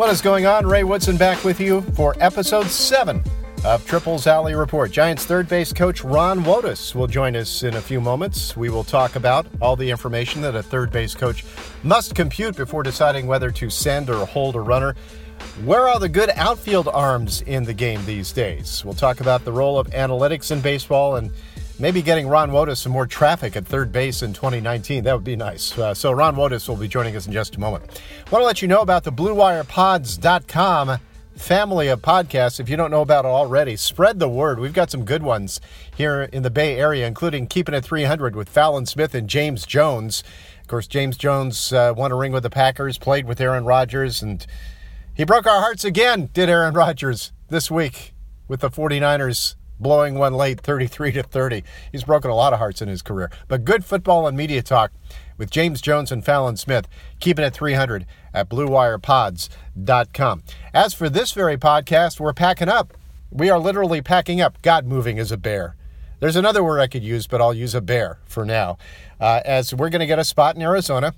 What is going on? Ray Woodson back with you for episode 7 of Triples Alley Report. Giants third base coach Ron Wotus will join us in a few moments. We will talk about all the information that a third base coach must compute before deciding whether to send or hold a runner. Where are the good outfield arms in the game these days? We'll talk about the role of analytics in baseball and maybe getting Ron Wotus some more traffic at third base in 2019. That would be nice. Uh, so Ron Wotus will be joining us in just a moment. Want to let you know about the BlueWirePods.com family of podcasts. If you don't know about it already, spread the word. We've got some good ones here in the Bay Area, including Keeping It 300 with Fallon Smith and James Jones. Of course, James Jones uh, won a ring with the Packers, played with Aaron Rodgers, and he broke our hearts again, did Aaron Rodgers, this week with the 49ers blowing one late 33 to 30. He's broken a lot of hearts in his career. But good football and media talk with James Jones and Fallon Smith, keeping it 300 at BlueWirePods.com. As for this very podcast, we're packing up. We are literally packing up. God moving as a bear. There's another word I could use, but I'll use a bear for now. Uh, as we're going to get a spot in Arizona.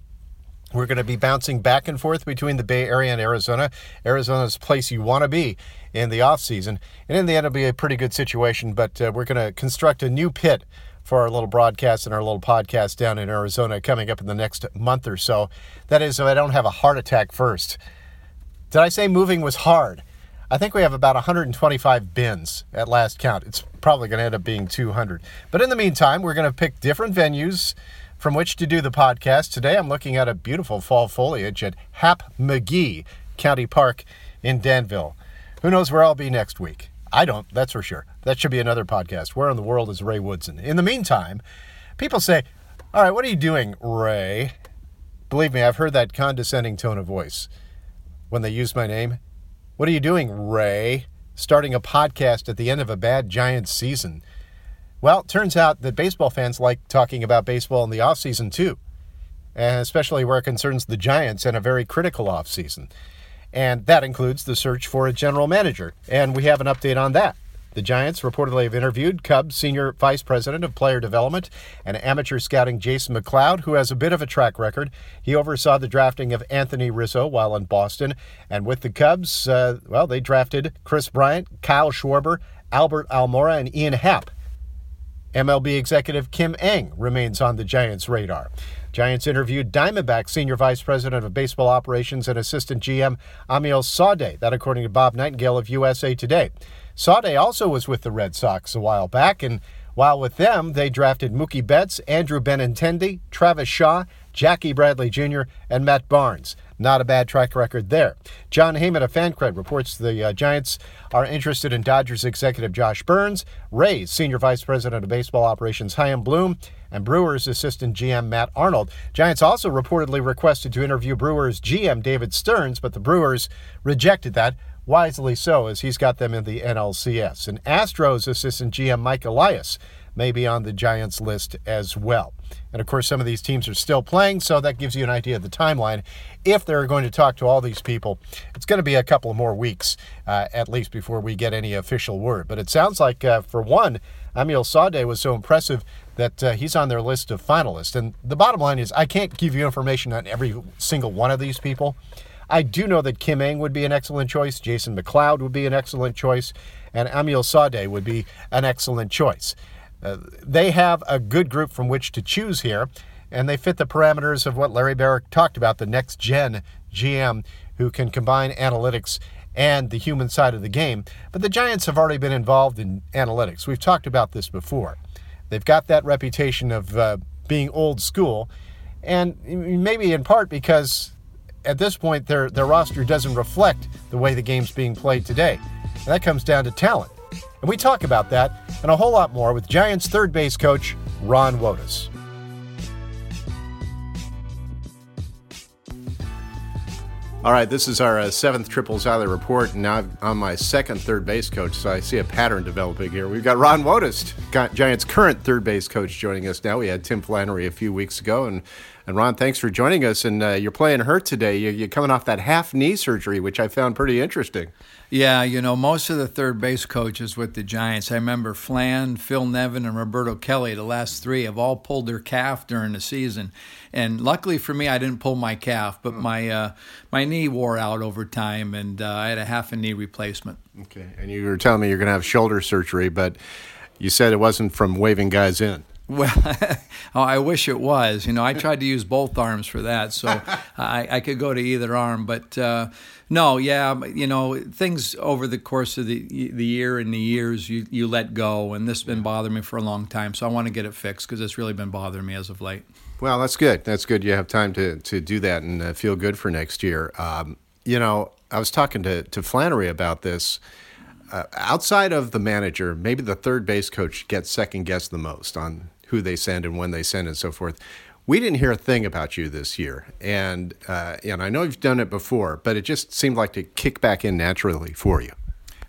We're going to be bouncing back and forth between the Bay Area and Arizona. Arizona's a place you want to be in the off season, and in the end, it'll be a pretty good situation. But uh, we're going to construct a new pit for our little broadcast and our little podcast down in Arizona coming up in the next month or so. That is, if I don't have a heart attack first. Did I say moving was hard? I think we have about 125 bins at last count. It's probably going to end up being 200. But in the meantime, we're going to pick different venues from which to do the podcast. Today I'm looking at a beautiful fall foliage at Hap Magee County Park in Danville. Who knows where I'll be next week? I don't, that's for sure. That should be another podcast. Where in the world is Ray Woodson? In the meantime, people say, All right, what are you doing, Ray? Believe me, I've heard that condescending tone of voice when they use my name. What are you doing, Ray? Starting a podcast at the end of a bad Giants season. Well, turns out that baseball fans like talking about baseball in the offseason too, and especially where it concerns the Giants and a very critical offseason. And that includes the search for a general manager. And we have an update on that. The Giants reportedly have interviewed Cubs senior vice president of player development and amateur scouting Jason McLeod, who has a bit of a track record. He oversaw the drafting of Anthony Rizzo while in Boston. And with the Cubs, uh, well, they drafted Kris Bryant, Kyle Schwarber, Albert Almora, and Ian Happ. MLB executive Kim Ng remains on the Giants' radar. Giants interviewed Diamondback Senior Vice President of Baseball Operations and Assistant GM Amiel Sawdaye, that according to Bob Nightingale of USA Today. Sawdaye also was with the Red Sox a while back, and while with them, they drafted Mookie Betts, Andrew Benintendi, Travis Shaw, Jackie Bradley Jr., and Matt Barnes. Not a bad track record there. Jon Heyman of FanCred reports the uh, Giants are interested in Dodgers executive Josh Byrnes, Rays Senior Vice President of Baseball Operations Chaim Bloom, and Brewers assistant GM Matt Arnold. Giants also reportedly requested to interview Brewers GM David Stearns, but the Brewers rejected that. Wisely so, as he's got them in the NLCS. And Astros assistant GM Mike Elias may be on the Giants list as well. And of course, some of these teams are still playing, so that gives you an idea of the timeline. If they're going to talk to all these people, it's going to be a couple of more weeks uh, at least before we get any official word. But it sounds like, uh, for one, Amiel Sawdaye was so impressive that uh, he's on their list of finalists. And the bottom line is, I can't give you information on every single one of these people. I do know that Kim Ng would be an excellent choice, Jason McLeod would be an excellent choice, and Amiel Sawdaye would be an excellent choice. They have a good group from which to choose here, and they fit the parameters of what Larry Barrick talked about the next gen GM who can combine analytics and the human side of the game. But the Giants have already been involved in analytics. We've talked about this before. They've got that reputation of uh, being old school, and maybe in part because at this point their, their roster doesn't reflect the way the game's being played today. And that comes down to talent. And we talk about that and a whole lot more with Giants third base coach Ron Wotus. All right, this is our uh, seventh Triples Alley report, and now I'm my second third base coach, so I see a pattern developing here. We've got Ron Wotus, Giants' current third base coach, joining us now. We had Tim Flannery a few weeks ago, and and Ron, thanks for joining us. And uh, you're playing hurt today. You're, you're coming off that half knee surgery, which I found pretty interesting. Yeah, you know, most of the third base coaches with the Giants, I remember Flan, Phil Nevin, and Roberto Kelly, the last three, have all pulled their calf during the season. And luckily for me, I didn't pull my calf, but mm. my uh, my knee wore out over time, and uh, I had a half a knee replacement. Okay, and you were telling me you're going to have shoulder surgery, but you said it wasn't from waving guys in. Well, oh, I wish it was. You know, I tried to use both arms for that, so I, I could go to either arm. But uh, no, yeah, you know, things over the course of the the year and the years, you, you let go, and this has been bothering me for a long time. So I want to get it fixed because it's really been bothering me as of late. Well, that's good. That's good. You have time to, to do that and uh, feel good for next year. Um, you know, I was talking to, to Flannery about this. Uh, outside of the manager, maybe the third base coach gets second guessed the most on who they send and when they send and so forth. We didn't hear a thing about you this year, and uh, and I know you've done it before, but it just seemed like to kick back in naturally for you.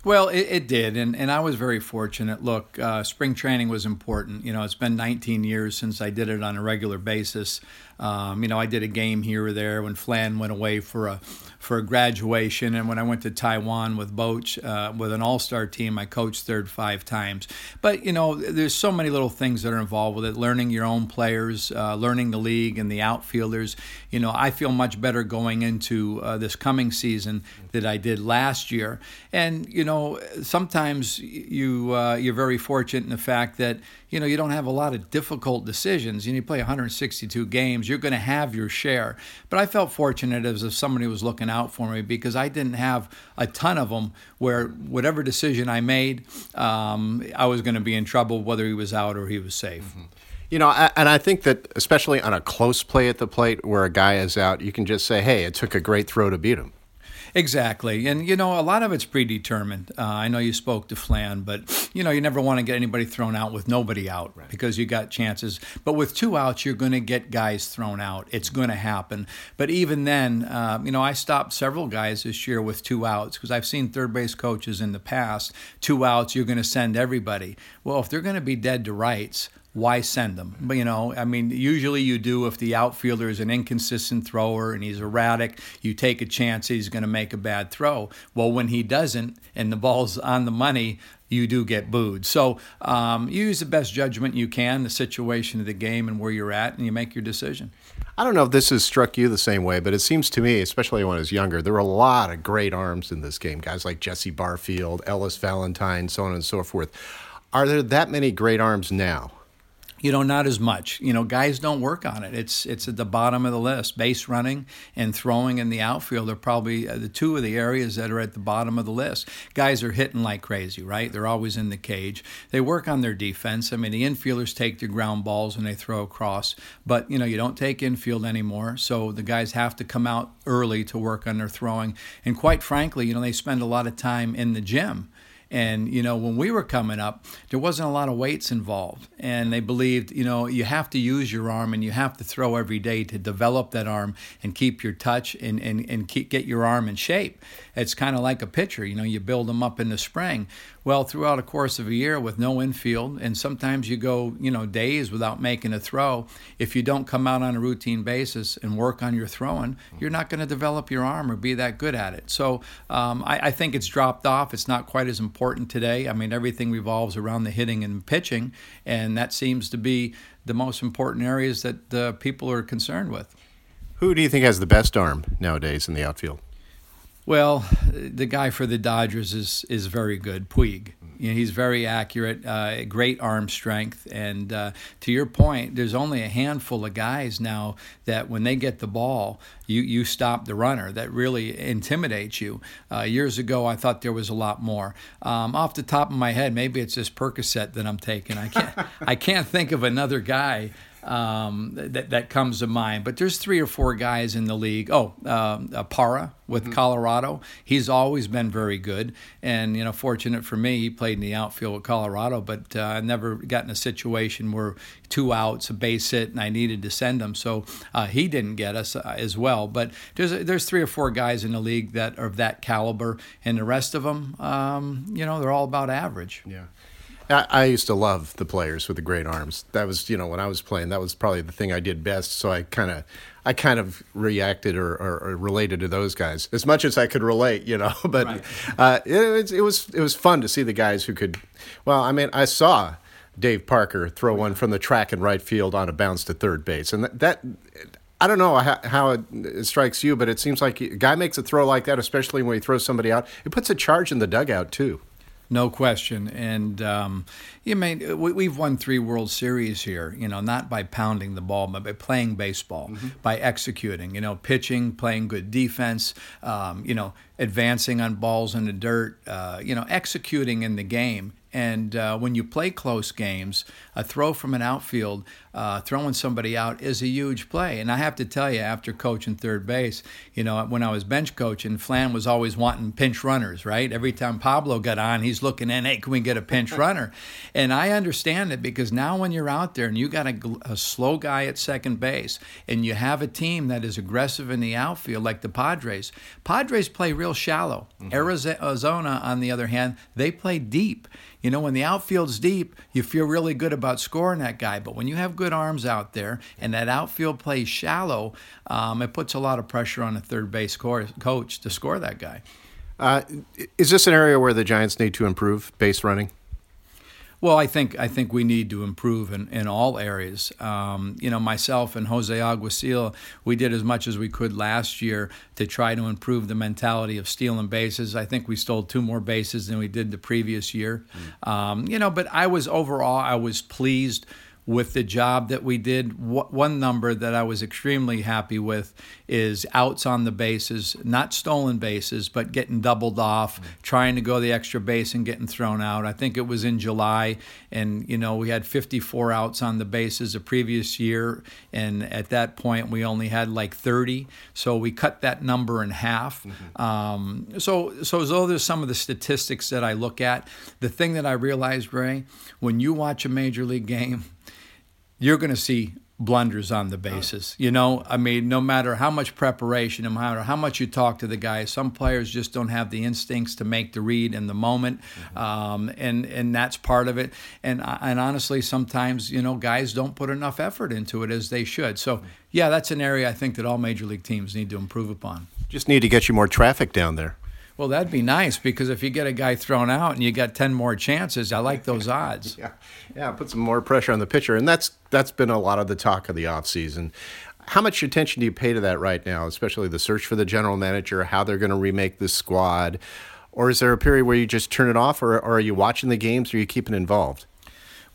Well, it, it, did, and, and I was very fortunate. Look, uh, spring training was important. You know, it's been 19 years since I did it on a regular basis. Um, you know, I did a game here or there when Flan went away for a for a graduation, and when I went to Taiwan with Boch uh, with an All Star team, I coached third five times. But you know, there's so many little things that are involved with it. Learning your own players, uh, learning the league and the outfielders. You know, I feel much better going into uh, this coming season that I did last year. And you know, sometimes you uh, you're very fortunate in the fact that you know you don't have a lot of difficult decisions. You, know, you play 162 games, you're going to have your share. But I felt fortunate as if somebody was looking out for me because I didn't have a ton of them where whatever decision I made, um, I was going to be in trouble whether he was out or he was safe. Mm-hmm. You know, and I think that especially on a close play at the plate where a guy is out, you can just say, "Hey, it took a great throw to beat him." Exactly. And, you know, a lot of it's predetermined. Uh, I know you spoke to Flan, but, you know, you never want to get anybody thrown out with nobody out right. because you got chances. But with two outs, you're going to get guys thrown out. It's going to happen. But even then, uh, you know, I stopped several guys this year with two outs because I've seen third base coaches in the past, two outs, you're going to send everybody. Well, if they're going to be dead to rights, why send them? But you know, I mean, usually you do if the outfielder is an inconsistent thrower and he's erratic, you take a chance he's going to make a bad throw. Well, when he doesn't and the ball's on the money, you do get booed. So um, you use the best judgment you can, the situation of the game and where you're at, and you make your decision. I don't know if this has struck you the same way, but it seems to me, especially when I was younger, there were a lot of great arms in this game. Guys like Jesse Barfield, Ellis Valentine, so on and so forth. Are there that many great arms now? You know, not as much. You know, guys don't work on it. It's it's at the bottom of the list. Base running and throwing in the outfield are probably uh, the two of the areas that are at the bottom of the list. Guys are hitting like crazy, right? They're always in the cage. They work on their defense. I mean, the infielders take their ground balls and they throw across, but you know, you don't take infield anymore. So the guys have to come out early to work on their throwing. And quite frankly, you know, they spend a lot of time in the gym and, you know, when we were coming up, there wasn't a lot of weights involved. And they believed, you know, you have to use your arm and you have to throw every day to develop that arm and keep your touch and, and, and keep, get your arm in shape. It's kind of like a pitcher, you know, you build them up in the spring. Well, throughout a course of a year with no infield, and sometimes you go, you know, days without making a throw. If you don't come out on a routine basis and work on your throwing, you're not going to develop your arm or be that good at it. So um, I, I think it's dropped off. It's not quite as important today. I mean, everything revolves around the hitting and pitching, and that seems to be the most important areas that uh, people are concerned with. Who do you think has the best arm nowadays in the outfield? Well, the guy for the Dodgers is is very good, Puig. You know, he's very accurate, uh, great arm strength, and uh, to your point, there's only a handful of guys now that when they get the ball, you you stop the runner. That really intimidates you. Uh, years ago, I thought there was a lot more. Um, off the top of my head, maybe it's this Percocet that I'm taking. I can't I can't think of another guy um, that that comes to mind. But there's three or four guys in the league. Oh, um, uh, Parra with mm-hmm. Colorado. He's always been very good, and you know, fortunate for me, he played in the outfield with Colorado. But uh, I never got in a situation where two outs, a base hit, and I needed to send him. So uh, he didn't get us uh, as well. But there's there's three or four guys in the league that are of that caliber, and the rest of them, um, you know, they're all about average. Yeah. I, I used to love the players with the great arms. That was, you know, when I was playing, that was probably the thing I did best. So I kind of, I kind of reacted or, or, or, related to those guys as much as I could relate, you know. But right. uh, it, it was it was fun to see the guys who could. Well, I mean, I saw Dave Parker throw one from the track and right field on a bounce to third base, and that, that I don't know how, how it, strikes you, but it seems like a guy makes a throw like that, especially when he throws somebody out. It puts a charge in the dugout too. No question. And um, you mean we, have won three World Series here. You know, not by pounding the ball, but by playing baseball, mm-hmm. by executing. You know, pitching, playing good defense. Um, you know, advancing on balls in the dirt. Uh, you know, executing in the game. And uh, when you play close games, a throw from an outfield, uh, throwing somebody out is a huge play. And I have to tell you, after coaching third base, you know, when I was bench coaching, Flan was always wanting pinch runners, right? Every time Pablo got on, he's looking in, hey, can we get a pinch runner? And I understand it because now when you're out there and you got a, a slow guy at second base and you have a team that is aggressive in the outfield, like the Padres, Padres play real shallow. Mm-hmm. Arizona, on the other hand, they play deep. You know, when the outfield's deep, you feel really good about scoring that guy. But when you have good arms out there and that outfield plays shallow, um, it puts a lot of pressure on the third base coach to score that guy. Uh, is this an area where the Giants need to improve base running? Well, I think I think we need to improve in, in all areas. Um, you know, myself and Jose Alguacil, we did as much as we could last year to try to improve the mentality of stealing bases. I think we stole two more bases than we did the previous year. Mm. Um, you know, but I was overall I was pleased with the job that we did. One number that I was extremely happy with is outs on the bases, not stolen bases, but getting doubled off, mm-hmm. trying to go the extra base and getting thrown out. I think it was in July, and you know we had 54 outs on the bases the previous year, and at that point we only had like 30, so we cut that number in half. Mm-hmm. Um, so, so those are some of the statistics that I look at. The thing that I realized, Ray, when you watch a major league game you're going to see blunders on the bases. You know, I mean, no matter how much preparation, no matter how much you talk to the guys, some players just don't have the instincts to make the read in the moment, mm-hmm. um, and and that's part of it. And and honestly, sometimes you know guys don't put enough effort into it as they should. So yeah, that's an area I think that all major league teams need to improve upon. Just need to get you more traffic down there. Well, that'd be nice because if you get a guy thrown out and you got ten more chances, I like those odds. yeah, yeah, put some more pressure on the pitcher, and that's that's been a lot of the talk of the offseason. How much attention do you pay to that right now, especially the search for the general manager, how they're going to remake this squad, or is there a period where you just turn it off, or, or are you watching the games, or are you keeping involved?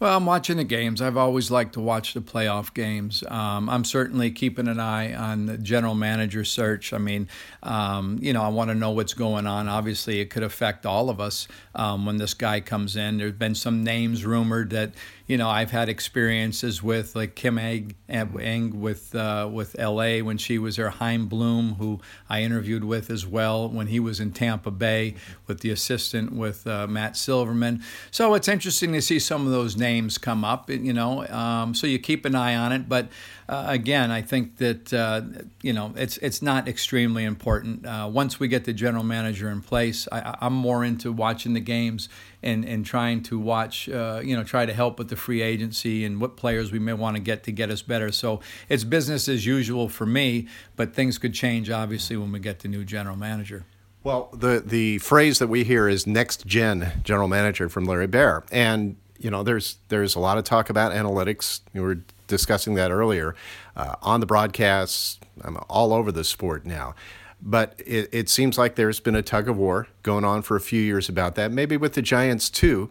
Well, I'm watching the games. I've always liked to watch the playoff games. Um, I'm certainly keeping an eye on the general manager search. I mean, um, you know, I want to know what's going on. Obviously, it could affect all of us um, when this guy comes in. There's been some names rumored that you know, I've had experiences with like Kim Eng, Ng with uh, with L.A. when she was there, Chaim Bloom, who I interviewed with as well when he was in Tampa Bay with the assistant with uh, Matt Silverman. So it's interesting to see some of those names come up. You know, um, so you keep an eye on it, but uh, again, I think that uh, you know it's it's not extremely important. Uh, once we get the general manager in place, I, am more into watching the games and and trying to watch, uh, you know, try to help with the free agency and what players we may want to get to get us better. So it's business as usual for me, but things could change obviously when we get the new general manager. Well, the the phrase that we hear is next gen general manager from Larry Baer, and you know, there's there's a lot of talk about analytics. We were discussing that earlier uh, on the broadcasts. I'm all over the sport now. But it, it seems like there's been a tug of war going on for a few years about that, maybe with the Giants too.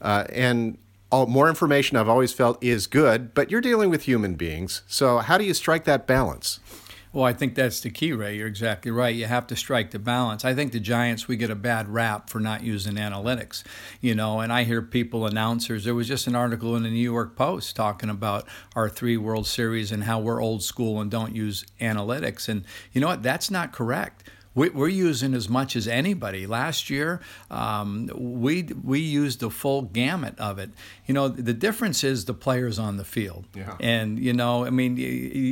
Uh, and all, more information I've always felt is good, but you're dealing with human beings. So, how do you strike that balance? Well, I think that's the key, Ray. You're exactly right. You have to strike the balance. I think the Giants, we get a bad rap for not using analytics, you know, and I hear people, announcers. There was just an article in the New York Post talking about our three World Series and how we're old school and don't use analytics. And you know what? That's not correct we're using as much as anybody. Last year, um, we we used the full gamut of it. You know, the difference is the players on the field. Yeah. And you know, I mean,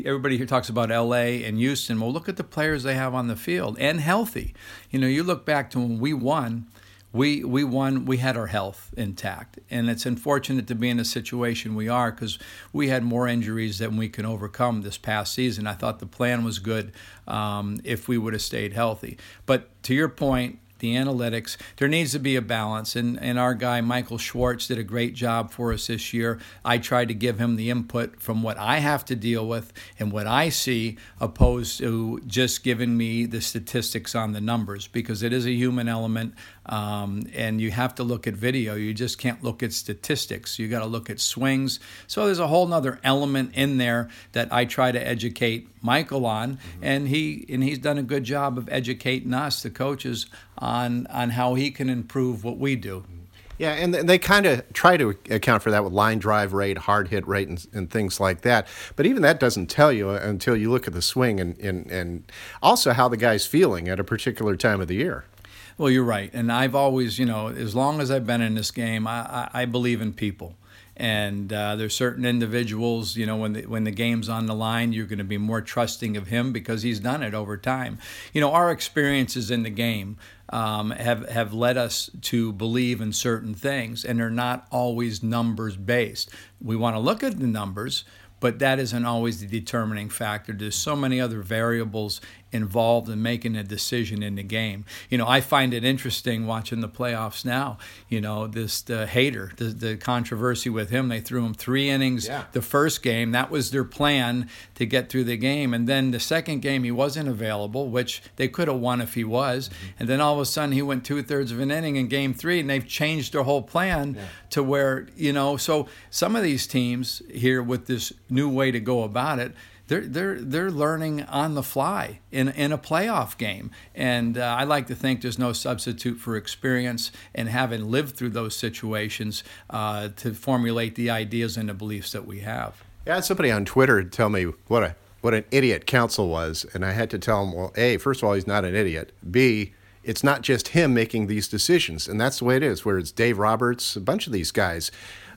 everybody here talks about L.A. and Houston. Well, look at the players they have on the field and healthy. You know, you look back to when we won we we won. We had our health intact, and it's unfortunate to be in the situation we are because we had more injuries than we can overcome this past season. I thought the plan was good um, if we would have stayed healthy. But to your point, the analytics. There needs to be a balance, and, and our guy Michael Schwartz did a great job for us this year. I tried to give him the input from what I have to deal with and what I see, opposed to just giving me the statistics on the numbers, because it is a human element, um, and you have to look at video. You just can't look at statistics. You got to look at swings. So there's a whole other element in there that I try to educate Michael on, mm-hmm. and he and he's done a good job of educating us, the coaches, on on how he can improve what we do. Yeah, and they kind of try to account for that with line drive rate, hard hit rate, and, and, things like that. But even that doesn't tell you until you look at the swing and, and, and also how the guy's feeling at a particular time of the year. Well, you're right. And I've always, you know, as long as I've been in this game, I, I, I believe in people and uh, there's certain individuals you know when the, when the game's on the line you're going to be more trusting of him because he's done it over time you know our experiences in the game um, have have led us to believe in certain things and they're not always numbers based we want to look at the numbers but that isn't always the determining factor. There's so many other variables involved in making a decision in the game. You know, I find it interesting watching the playoffs now. You know, this the Hader, the, the controversy with him. They threw him three innings yeah. the first game. That was their plan to get through the game. And then the second game, he wasn't available, which they could have won if he was. Mm-hmm. And then all of a sudden, he went two thirds of an inning in game three, and they've changed their whole plan yeah. to where, you know, so some of these teams here with this new way to go about it they're they're they're learning on the fly in in a playoff game, and uh, I like to think there's no substitute for experience and having lived through those situations uh, to formulate the ideas and the beliefs that we have. Yeah, somebody on Twitter tell me what a what an idiot Counsell was, and I had to tell him, well, a first of all, he's not an idiot. B it's not just him making these decisions, and that's the way it is. Where it's Dave Roberts, a bunch of these guys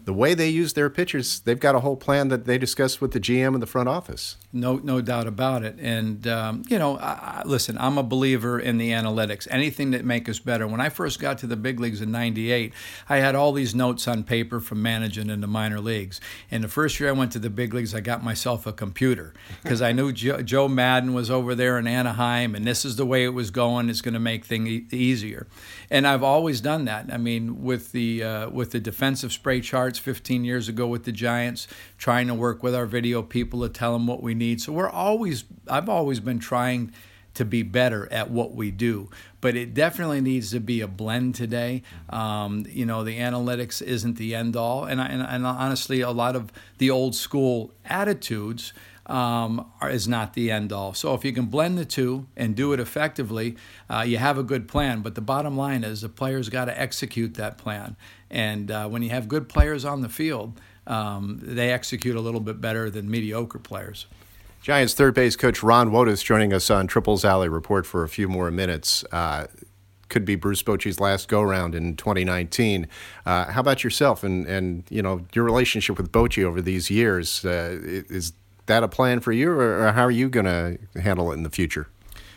the way they use their pitchers, they've got a whole plan that they discuss with the GM and the front office. No, no doubt about it. And um, you know, I, I, listen, I'm a believer in the analytics. Anything that make us better. When I first got to the big leagues in '98, I had all these notes on paper from managing in the minor leagues. And the first year I went to the big leagues, I got myself a computer because I knew Joe, Joe Maddon was over there in Anaheim, and this is the way it was going. It's going to make things e- easier. And I've always done that. I mean, with the uh, with the defensive spray chart 15 years ago with the Giants, trying to work with our video people to tell them what we need. So we're always, I've always been trying to be better at what we do. But it definitely needs to be a blend today. Um, you know, the analytics isn't the end all. And, and, and honestly, a lot of the old school attitudes um, is not the end all. So if you can blend the two and do it effectively, uh, you have a good plan. But the bottom line is the players got to execute that plan. And uh, when you have good players on the field, um, they execute a little bit better than mediocre players. Giants third base coach Ron Wotus joining us on Triples Alley Report for a few more minutes. Uh, could be Bruce Bochy's last go round in 2019. Uh, how about yourself and, and you know your relationship with Bochy over these years? Uh, is that a plan for you, or, how are you going to handle it in the future?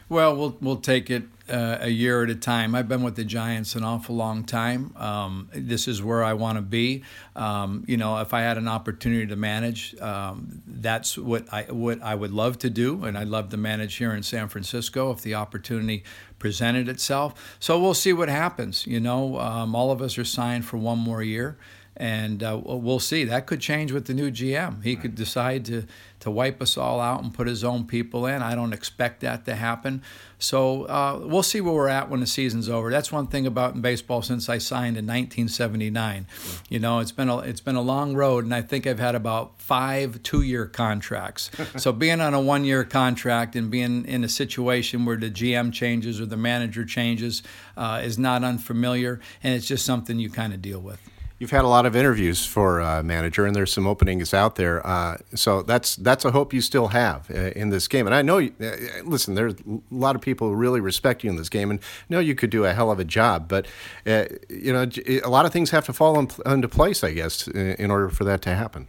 Well, we'll we'll take it uh, a year at a time. I've been with the Giants an awful long time. Um, this is where I want to be. Um, you know, if I had an opportunity to manage, um, that's what I what I would love to do, and I'd love to manage here in San Francisco if the opportunity presented itself. So we'll see what happens. You know, um, all of us are signed for one more year and uh, we'll see. That could change with the new GM. He could decide to to wipe us all out and put his own people in. I don't expect that to happen. So uh, we'll see where we're at when the season's over. That's one thing about in baseball since I signed in 1979. You know, it's been a it's been a long road, and I think I've had about five two-year contracts. so being on a one-year contract and being in a situation where the GM changes or the manager changes uh, is not unfamiliar, and it's just something you kind of deal with. You've had a lot of interviews for uh, manager, and there's some openings out there. Uh, so that's that's a hope you still have uh, in this game. And I know, uh, listen, there's a lot of people who really respect you in this game, and know you could do a hell of a job. But uh, you know, a lot of things have to fall in, into place, I guess, in order for that to happen.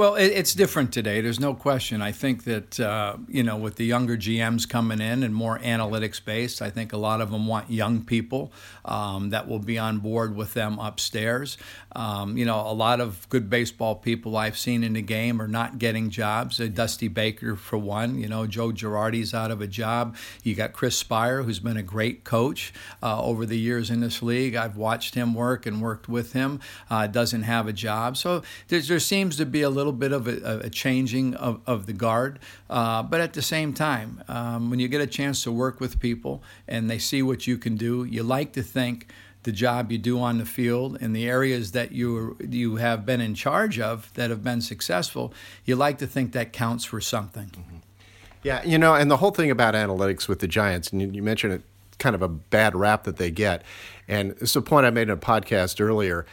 Well, it, it's different today. There's no question. I think that uh, you know, with the younger GMs coming in and more analytics based, I think a lot of them want young people um, that will be on board with them upstairs. Um, you know, a lot of good baseball people I've seen in the game are not getting jobs. Uh, Dusty Baker, for one. You know, Joe Girardi's out of a job. You got Chris Speier, who's been a great coach uh, over the years in this league. I've watched him work and worked with him. Uh, doesn't have a job, so there seems to be a little little bit of a, a changing of, of the guard. Uh, but at the same time, um, when you get a chance to work with people and they see what you can do, you like to think the job you do on the field in the areas that you you have been in charge of that have been successful, you like to think that counts for something. Mm-hmm. Yeah, you know, and the whole thing about analytics with the Giants, and you, you mentioned it, kind of a bad rap that they get, and it's a point I made in a podcast earlier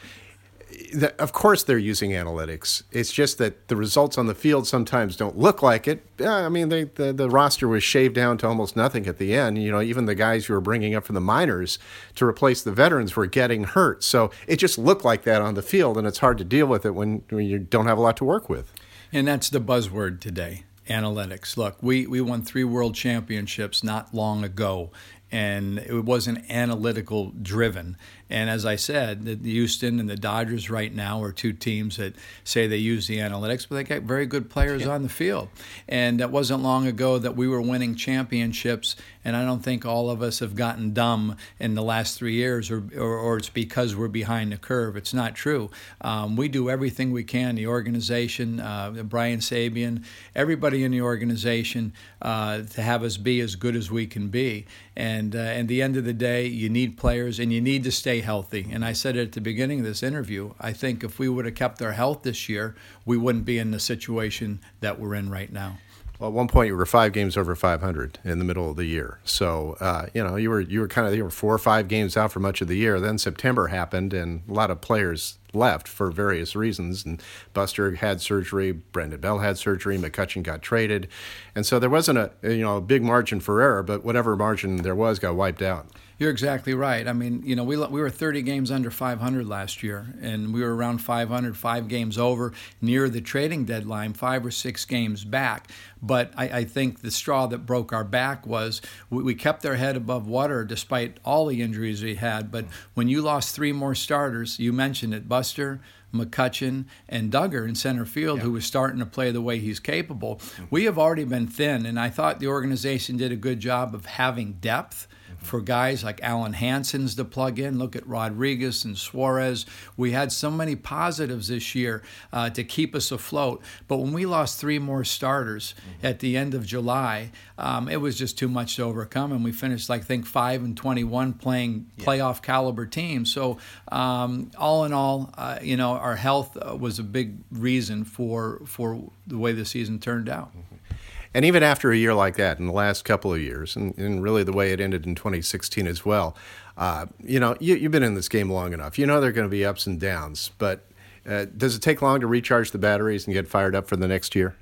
of course they're using analytics. It's just that the results on the field sometimes don't look like it. I mean, they, the the roster was shaved down to almost nothing at the end. You know, even the guys who were bringing up from the minors to replace the veterans were getting hurt. So it just looked like that on the field, and it's hard to deal with it when, when you don't have a lot to work with. And that's the buzzword today analytics. Look, we, we won three world championships not long ago, and it wasn't analytical driven. And as I said, the Houston and the Dodgers right now are two teams that say they use the analytics, but they got very good players yeah. on the field. And it wasn't long ago that we were winning championships, and I don't think all of us have gotten dumb in the last three years, or, or, or it's because we're behind the curve. It's not true. Um, we do everything we can. The organization, uh, Brian Sabean, everybody in the organization, uh, to have us be as good as we can be. And uh, at the end of the day, you need players, and you need to stay healthy. And I said it at the beginning of this interview. I think if we would have kept our health this year, we wouldn't be in the situation that we're in right now. Well, at one point you were five games over 500 in the middle of the year. So uh, you know you were you were kind of you were four or five games out for much of the year. Then September happened, and a lot of players left for various reasons. And Buster had surgery, Brandon Belt had surgery, McCutchen got traded, and so there wasn't a you know a big margin for error. But whatever margin there was got wiped out. You're exactly right. I mean, you know, we we were 30 games under 500 last year, and we were around 500, five games over, near the trading deadline, five or six games back. But I, I think the straw that broke our back was we, we, kept our head above water despite all the injuries we had. But when you lost three more starters, you mentioned it, Buster. McCutchen and Duggar in center field, yeah. who was starting to play the way he's capable. Mm-hmm. We have already been thin, and I thought the organization did a good job of having depth for guys like Alen Hanson's to plug in. Look at Rodriguez and Suarez. We had so many positives this year uh, to keep us afloat. But when we lost three more starters mm-hmm. at the end of July, um, it was just too much to overcome. And we finished, like, I think, 5 and 21 playing yeah. playoff caliber teams. So, um, all in all, uh, you know, our health uh, was a big reason for, for the way the season turned out. Mm-hmm. And even after a year like that, in the last couple of years, and, and really the way it ended in 2016 as well, uh, you know, you, have been in this game long enough. You know there are going to be ups and downs, but uh, does it take long to recharge the batteries and get fired up for the next year?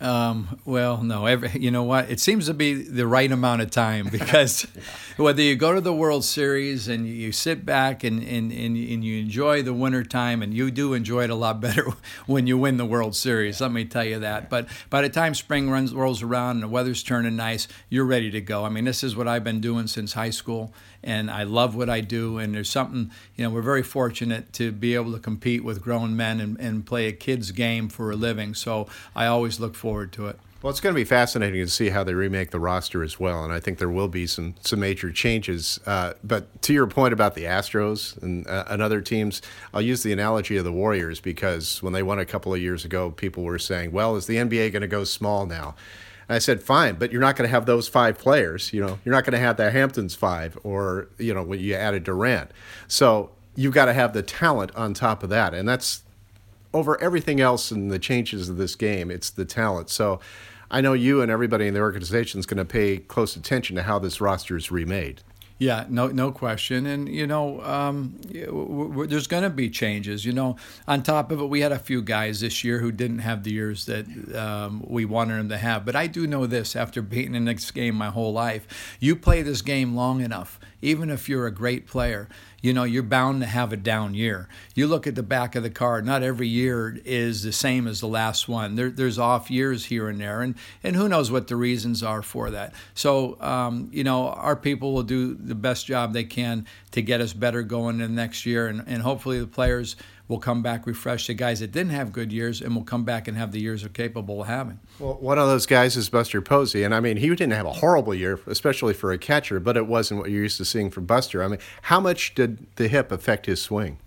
Um, well, no. Every, you know what? It seems to be the right amount of time because whether you go to the World Series and you sit back and, and, and, and you enjoy the winter time, and you do enjoy it a lot better when you win the World Series. Let me tell you that. But by the time spring runs rolls around and the weather's turning nice, you're ready to go. I mean, this is what I've been doing since high school, and I love what I do. And there's something, you know, we're very fortunate to be able to compete with grown men and, and play a kid's game for a living. So I always look forward to it. Well, it's going to be fascinating to see how they remake the roster as well, and I think there will be some some major changes. Uh, but to your point about the Astros and, uh, and other teams, I'll use the analogy of the Warriors because when they won a couple of years ago, people were saying, "Well, is the NBA going to go small now?" And I said, fine, but you're not going to have those five players. You know, you're not going to have the Hamptons five or, you know, when you added Durant. So you've got to have the talent on top of that. And that's over everything else in the changes of this game, it's the talent. So I know you and everybody in the organization is going to pay close attention to how this roster is remade. Yeah, no, no question. And you know, um, there's going to be changes. You know, on top of it, we had a few guys this year who didn't have the years that um, we wanted them to have. But I do know this: after being in this game my whole life, you play this game long enough, even if you're a great player, you know, you're bound to have a down year. You look at the back of the card, not every year is the same as the last one. There, there's off years here and there, and, and who knows what the reasons are for that. So, um, you know, our people will do the best job they can to get us better going in the next year, and, and hopefully the players will come back refreshed. The guys that didn't have good years and will come back and have the years they're capable of having. Well, one of those guys is Buster Posey, and I mean, he didn't have a horrible year, especially for a catcher, but it wasn't what you're used to seeing from Buster. I mean, how much did the hip affect his swing?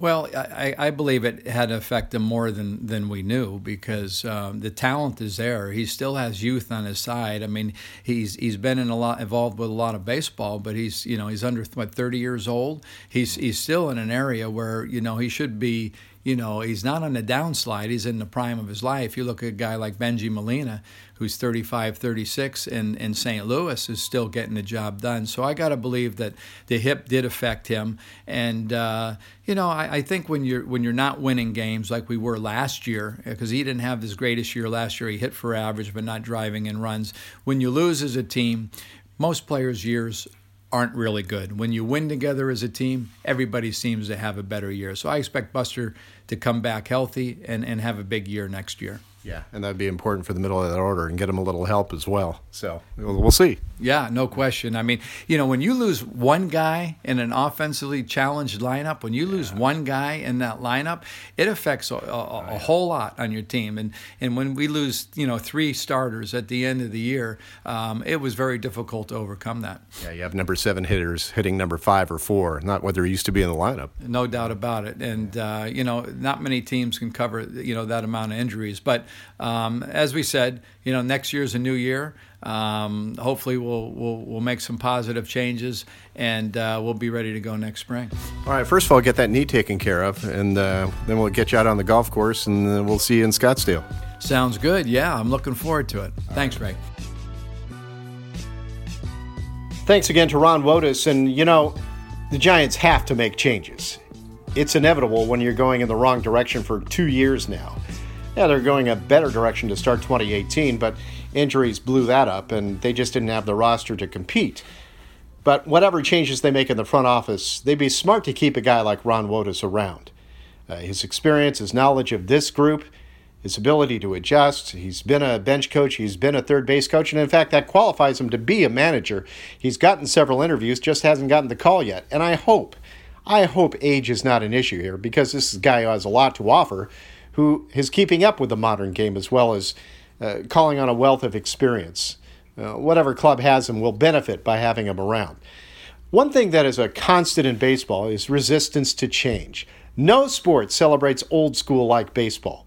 Well, I, I, believe it had affected more than, than we knew because um, the talent is there. He still has youth on his side. I mean, he's he's been in a lot involved with a lot of baseball, but he's you know he's under what 30 years old. He's he's still in an area where you know he should be you know, he's not on the downslide. He's in the prime of his life. You look at a guy like Benji Molina, who's 35, 36, and in St. Louis is still getting the job done. So I got to believe that the hip did affect him. And uh, you know, I, I, think when you're when you're not winning games like we were last year, because he didn't have his greatest year last year. He hit for average, but not driving in runs. When you lose as a team, most players' years aren't really good. When you win together as a team, everybody seems to have a better year. So I expect Buster to come back healthy and, and have a big year next year. Yeah, and that'd be important for the middle of that order and get them a little help as well. So we'll see. Yeah, no question. I mean, you know, when you lose one guy in an offensively challenged lineup, when you lose one guy in that lineup, it affects a, a, a oh, whole lot on your team. And and when we lose, you know, three starters at the end of the year, um, it was very difficult to overcome that. Yeah, you have number seven hitters hitting number five or four, not what they're used to be in the lineup. No doubt about it. And uh, you know, not many teams can cover you know that amount of injuries, but um, as we said, you know, next year's a new year. Um, hopefully, we'll, we'll we'll make some positive changes, and uh, we'll be ready to go next spring. All right. First of all, get that knee taken care of, and uh, then we'll get you out on the golf course, and we'll see you in Scottsdale. Sounds good. Yeah, I'm looking forward to it. All Thanks, right. Ray. Thanks again to Ron Wotus, and you know, the Giants have to make changes. It's inevitable when you're going in the wrong direction for two years now. Yeah, they're going a better direction to start 2018, but injuries blew that up, and they just didn't have the roster to compete. But whatever changes they make in the front office, they'd be smart to keep a guy like Ron Wotus around. Uh, his experience, his knowledge of this group, his ability to adjust. He's been a bench coach, he's been a third base coach, and in fact, that qualifies him to be a manager. He's gotten several interviews, just hasn't gotten the call yet. And I hope, I hope age is not an issue here because this guy has a lot to offer who is keeping up with the modern game as well as uh, calling on a wealth of experience. Uh, whatever club has him will benefit by having him around. One thing that is a constant in baseball is resistance to change. No sport celebrates old school like baseball.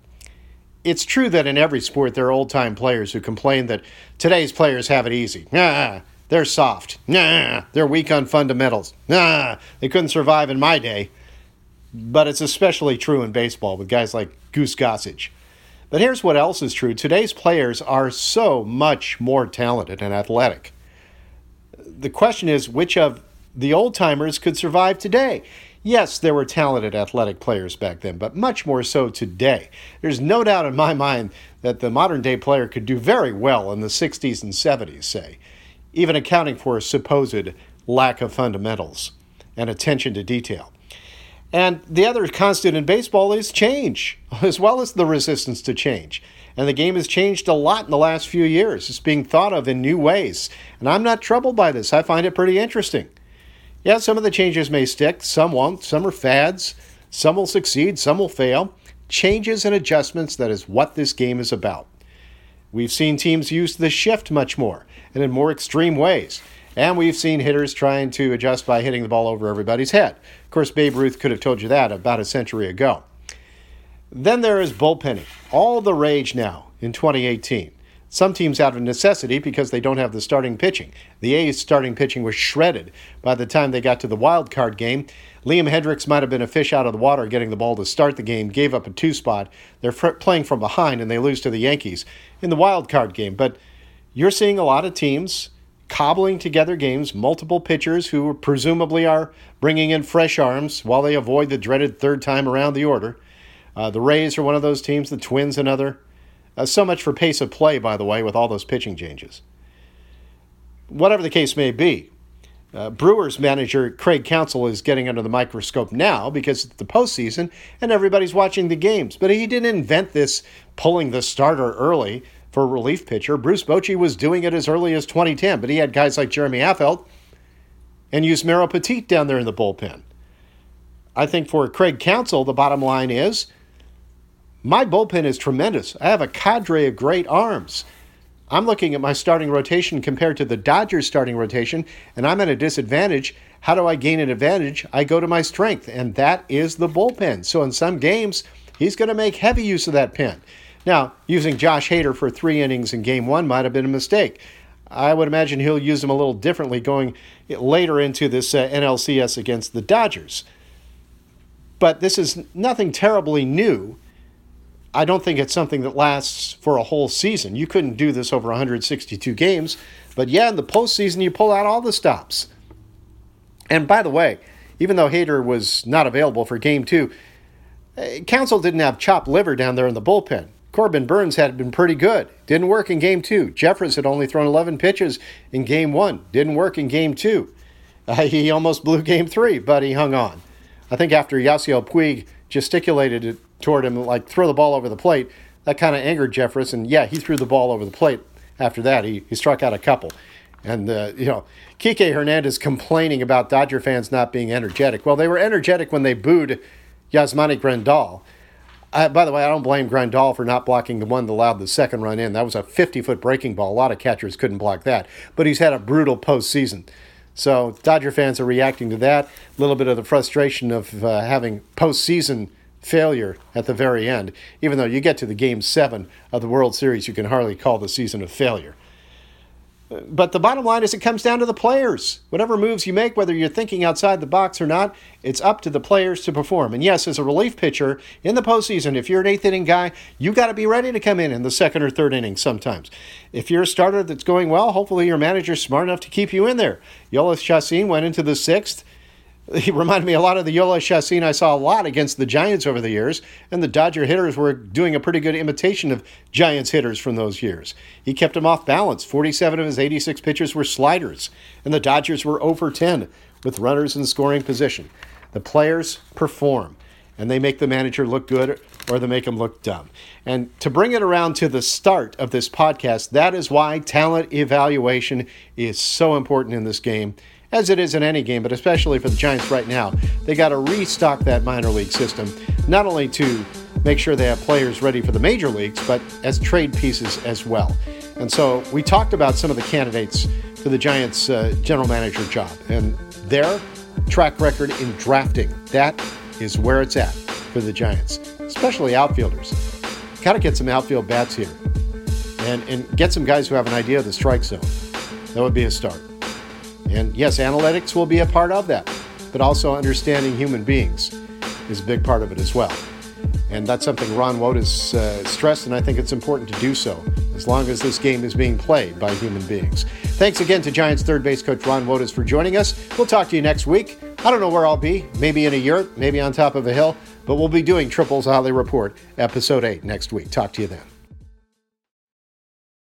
It's true that in every sport there are old time players who complain that today's players have it easy. Nah, they're soft. Nah, they're weak on fundamentals. Nah, they couldn't survive in my day. But it's especially true in baseball with guys like Goose Gossage. But here's what else is true today's players are so much more talented and athletic. The question is which of the old timers could survive today? Yes, there were talented athletic players back then, but much more so today. There's no doubt in my mind that the modern day player could do very well in the 60s and 70s, say, even accounting for a supposed lack of fundamentals and attention to detail. And the other constant in baseball is change, as well as the resistance to change. And the game has changed a lot in the last few years. It's being thought of in new ways. And I'm not troubled by this. I find it pretty interesting. Yeah, some of the changes may stick, some won't. Some are fads, some will succeed, some will fail. Changes and adjustments, that is what this game is about. We've seen teams use the shift much more and in more extreme ways. And we've seen hitters trying to adjust by hitting the ball over everybody's head. Of course, Babe Ruth could have told you that about a century ago. Then there is bullpenning, all the rage now in 2018. Some teams out of necessity because they don't have the starting pitching. The A's starting pitching was shredded by the time they got to the wild card game. Liam Hendriks might have been a fish out of the water getting the ball to start the game, gave up a two spot. They're fr- playing from behind and they lose to the Yankees in the wild card game. But you're seeing a lot of teams cobbling together games, multiple pitchers who presumably are bringing in fresh arms while they avoid the dreaded third time around the order. Uh, the Rays are one of those teams, the Twins another. Uh, so much for pace of play, by the way, with all those pitching changes. Whatever the case may be, Uh, Brewers manager Craig Counsell is getting under the microscope now because it's the postseason and everybody's watching the games. But he didn't invent this pulling the starter early for a relief pitcher. Bruce Bochy was doing it as early as 2010, but he had guys like Jeremy Affeldt and Yusmeiro Petit down there in the bullpen. I think for Craig Counsell, the bottom line is my bullpen is tremendous. I have a cadre of great arms. I'm looking at my starting rotation compared to the Dodgers starting rotation, and I'm at a disadvantage. How do I gain an advantage? I go to my strength, and that is the bullpen. So in some games, he's going to make heavy use of that pen. Now, using Josh Hader for three innings in game one might have been a mistake. I would imagine he'll use him a little differently going later into this uh, NLCS against the Dodgers. But this is nothing terribly new. I don't think it's something that lasts for a whole season. You couldn't do this over 162 games. But yeah, in the postseason, you pull out all the stops. And by the way, even though Hader was not available for game two, Counsell didn't have chopped liver down there in the bullpen. Corbin Burnes had been pretty good. Didn't work in game two. Jeffress had only thrown 11 pitches in game one. Didn't work in game two. Uh, he almost blew game three, but he hung on. I think after Yasiel Puig gesticulated toward him, like throw the ball over the plate. That kind of angered Jeffress, and yeah, he threw the ball over the plate. After that, he, he struck out a couple. And, uh, you know, Kike Hernandez complaining about Dodger fans not being energetic. Well, they were energetic when they booed Yasmani Grandal. Uh, by the way, I don't blame Grandal for not blocking the one that allowed the second run in. That was a 50 foot breaking ball. A lot of catchers couldn't block that. But he's had a brutal postseason. So Dodger fans are reacting to that. A little bit of the frustration of uh, having postseason failure at the very end. Even though you get to the game seven of the World Series, you can hardly call the season a failure. But the bottom line is it comes down to the players. Whatever moves you make, whether you're thinking outside the box or not, it's up to the players to perform. And yes, as a relief pitcher in the postseason, if you're an eighth inning guy, you got to be ready to come in in the second or third inning sometimes. If you're a starter that's going well, hopefully your manager's smart enough to keep you in there. Jhoulys Chacin went into the sixth he reminded me a lot of the Jhoulys Chacin I saw a lot against the Giants over the years, and the Dodger hitters were doing a pretty good imitation of Giants hitters from those years. He kept them off balance. 47 of his 86 pitches were sliders, and the Dodgers were oh over 10 with runners in scoring position. The players perform, and they make the manager look good or they make him look dumb. And to bring it around to the start of this podcast, that is why talent evaluation is so important in this game as it is in any game, but especially for the Giants right now. They got to restock that minor league system, not only to make sure they have players ready for the major leagues, but as trade pieces as well. And so we talked about some of the candidates for the Giants' uh, general manager job and their track record in drafting. That is where it's at for the Giants, especially outfielders. Got to get some outfield bats here and, and get some guys who have an idea of the strike zone. That would be a start. And yes, analytics will be a part of that, but also understanding human beings is a big part of it as well. And that's something Ron Wotus uh, stressed, and I think it's important to do so as long as this game is being played by human beings. Thanks again to Giants third base coach Ron Wotus for joining us. We'll talk to you next week. I don't know where I'll be, maybe in a yurt, maybe on top of a hill, but we'll be doing Triples Alley Report, episode 8, next week. Talk to you then.